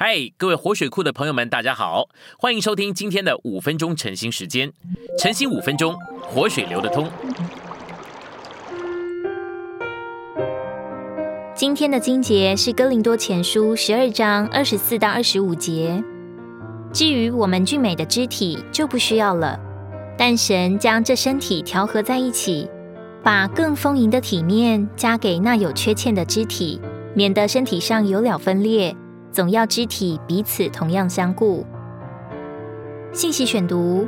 嗨，各位活水库的朋友们，大家好，欢迎收听今天的五分钟晨兴时间。晨兴五分钟，活水流得通。今天的经节是哥林多前书十二章二十四到二十五节。至于我们俊美的肢体，就不需要了。但神将这身体调和在一起，把更丰盈的体面加给那有缺欠的肢体，免得身体上有了分裂。总要肢体彼此同样相顾。信息选读：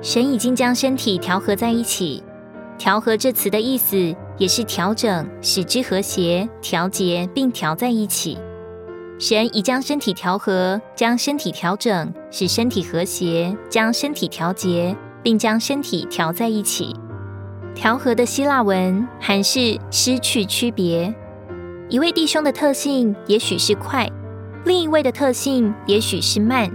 神已经将身体调和在一起。调和这词的意思也是调整，使之和谐、调节并调在一起。神已将身体调和，将身体调整，使身体和谐，将身体调节，并将身体调在一起。调和的希腊文还是失去区别。一位弟兄的特性也许是快。另一位的特性也许是慢，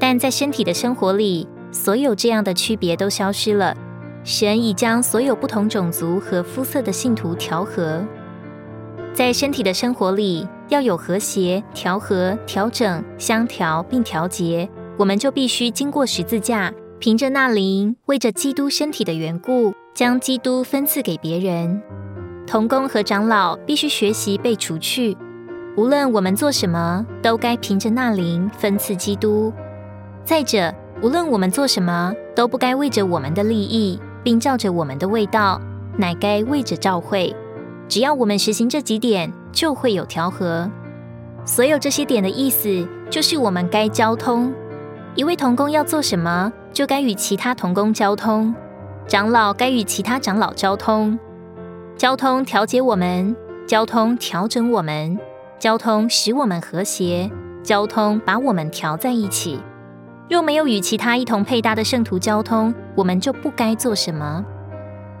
但在身体的生活里，所有这样的区别都消失了。神已将所有不同种族和肤色的信徒调和，在身体的生活里要有和谐、调和、调整、相调并调节，我们就必须经过十字架，凭着那灵，为着基督身体的缘故，将基督分赐给别人。童工和长老必须学习被除去。无论我们做什么，都该凭着那灵分赐基督。再者，无论我们做什么，都不该为着我们的利益，并照着我们的味道，乃该为着召会。只要我们实行这几点，就会有调和。所有这些点的意思，就是我们该交通。一位童工要做什么，就该与其他童工交通；长老该与其他长老交通。交通调节我们，交通调整我们。交通使我们和谐，交通把我们调在一起。若没有与其他一同配搭的圣徒交通，我们就不该做什么。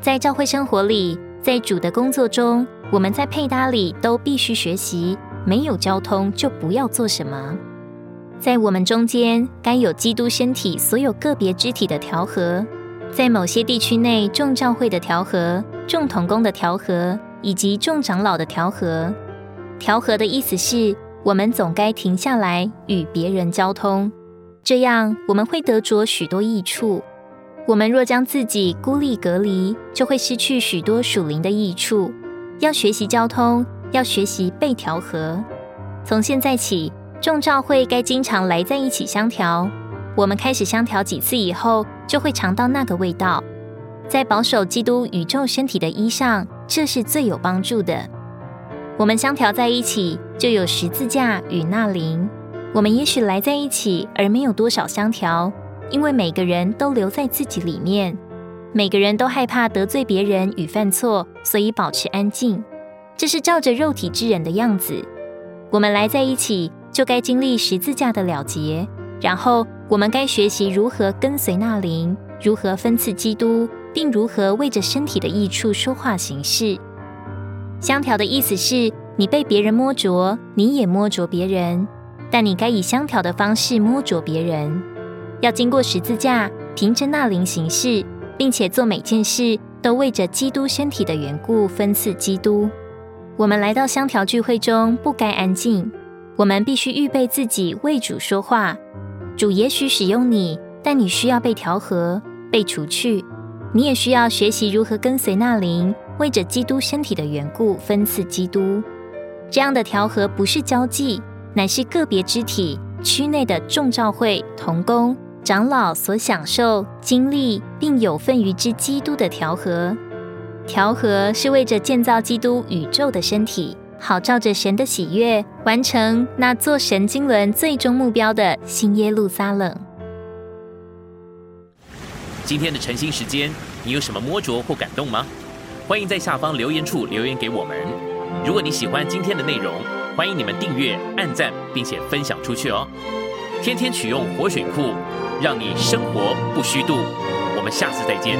在教会生活里，在主的工作中，我们在配搭里都必须学习。没有交通，就不要做什么。在我们中间，该有基督身体所有个别肢体的调和。在某些地区内，众教会的调和、众同工的调和，以及众长老的调和。调和的意思是，我们总该停下来与别人交通，这样我们会得着许多益处。我们若将自己孤立隔离，就会失去许多属灵的益处。要学习交通，要学习被调和。从现在起，众召会该经常来在一起相调。我们开始相调几次以后，就会尝到那个味道。在保守基督宇宙身体的衣上，这是最有帮助的。我们相调在一起，就有十字架与那灵。我们也许来在一起，而没有多少相调，因为每个人都留在自己里面，每个人都害怕得罪别人与犯错，所以保持安静。这是照着肉体之人的样子。我们来在一起，就该经历十字架的了结，然后我们该学习如何跟随那灵，如何分赐基督，并如何为着身体的益处说话行事。相调的意思是，你被别人摸着，你也摸着别人，但你该以相调的方式摸着别人。要经过十字架，凭着那灵行事，并且做每件事都为着基督身体的缘故分赐基督。我们来到相调聚会中，不该安静，我们必须预备自己为主说话。主也许使用你，但你需要被调和、被除去。你也需要学习如何跟随那灵。为着基督身体的缘故分赐基督，这样的调和不是交际，乃是个别肢体区内的众召会同工长老所享受、经历并有份于之基督的调和。调和是为着建造基督宇宙的身体，好照着神的喜悦，完成那做神经轮最终目标的新耶路撒冷。今天的晨兴时间，你有什么摸着或感动吗？欢迎在下方留言处留言给我们。如果你喜欢今天的内容，欢迎你们订阅、按赞，并且分享出去哦。天天取用活水库，让你生活不虚度。我们下次再见。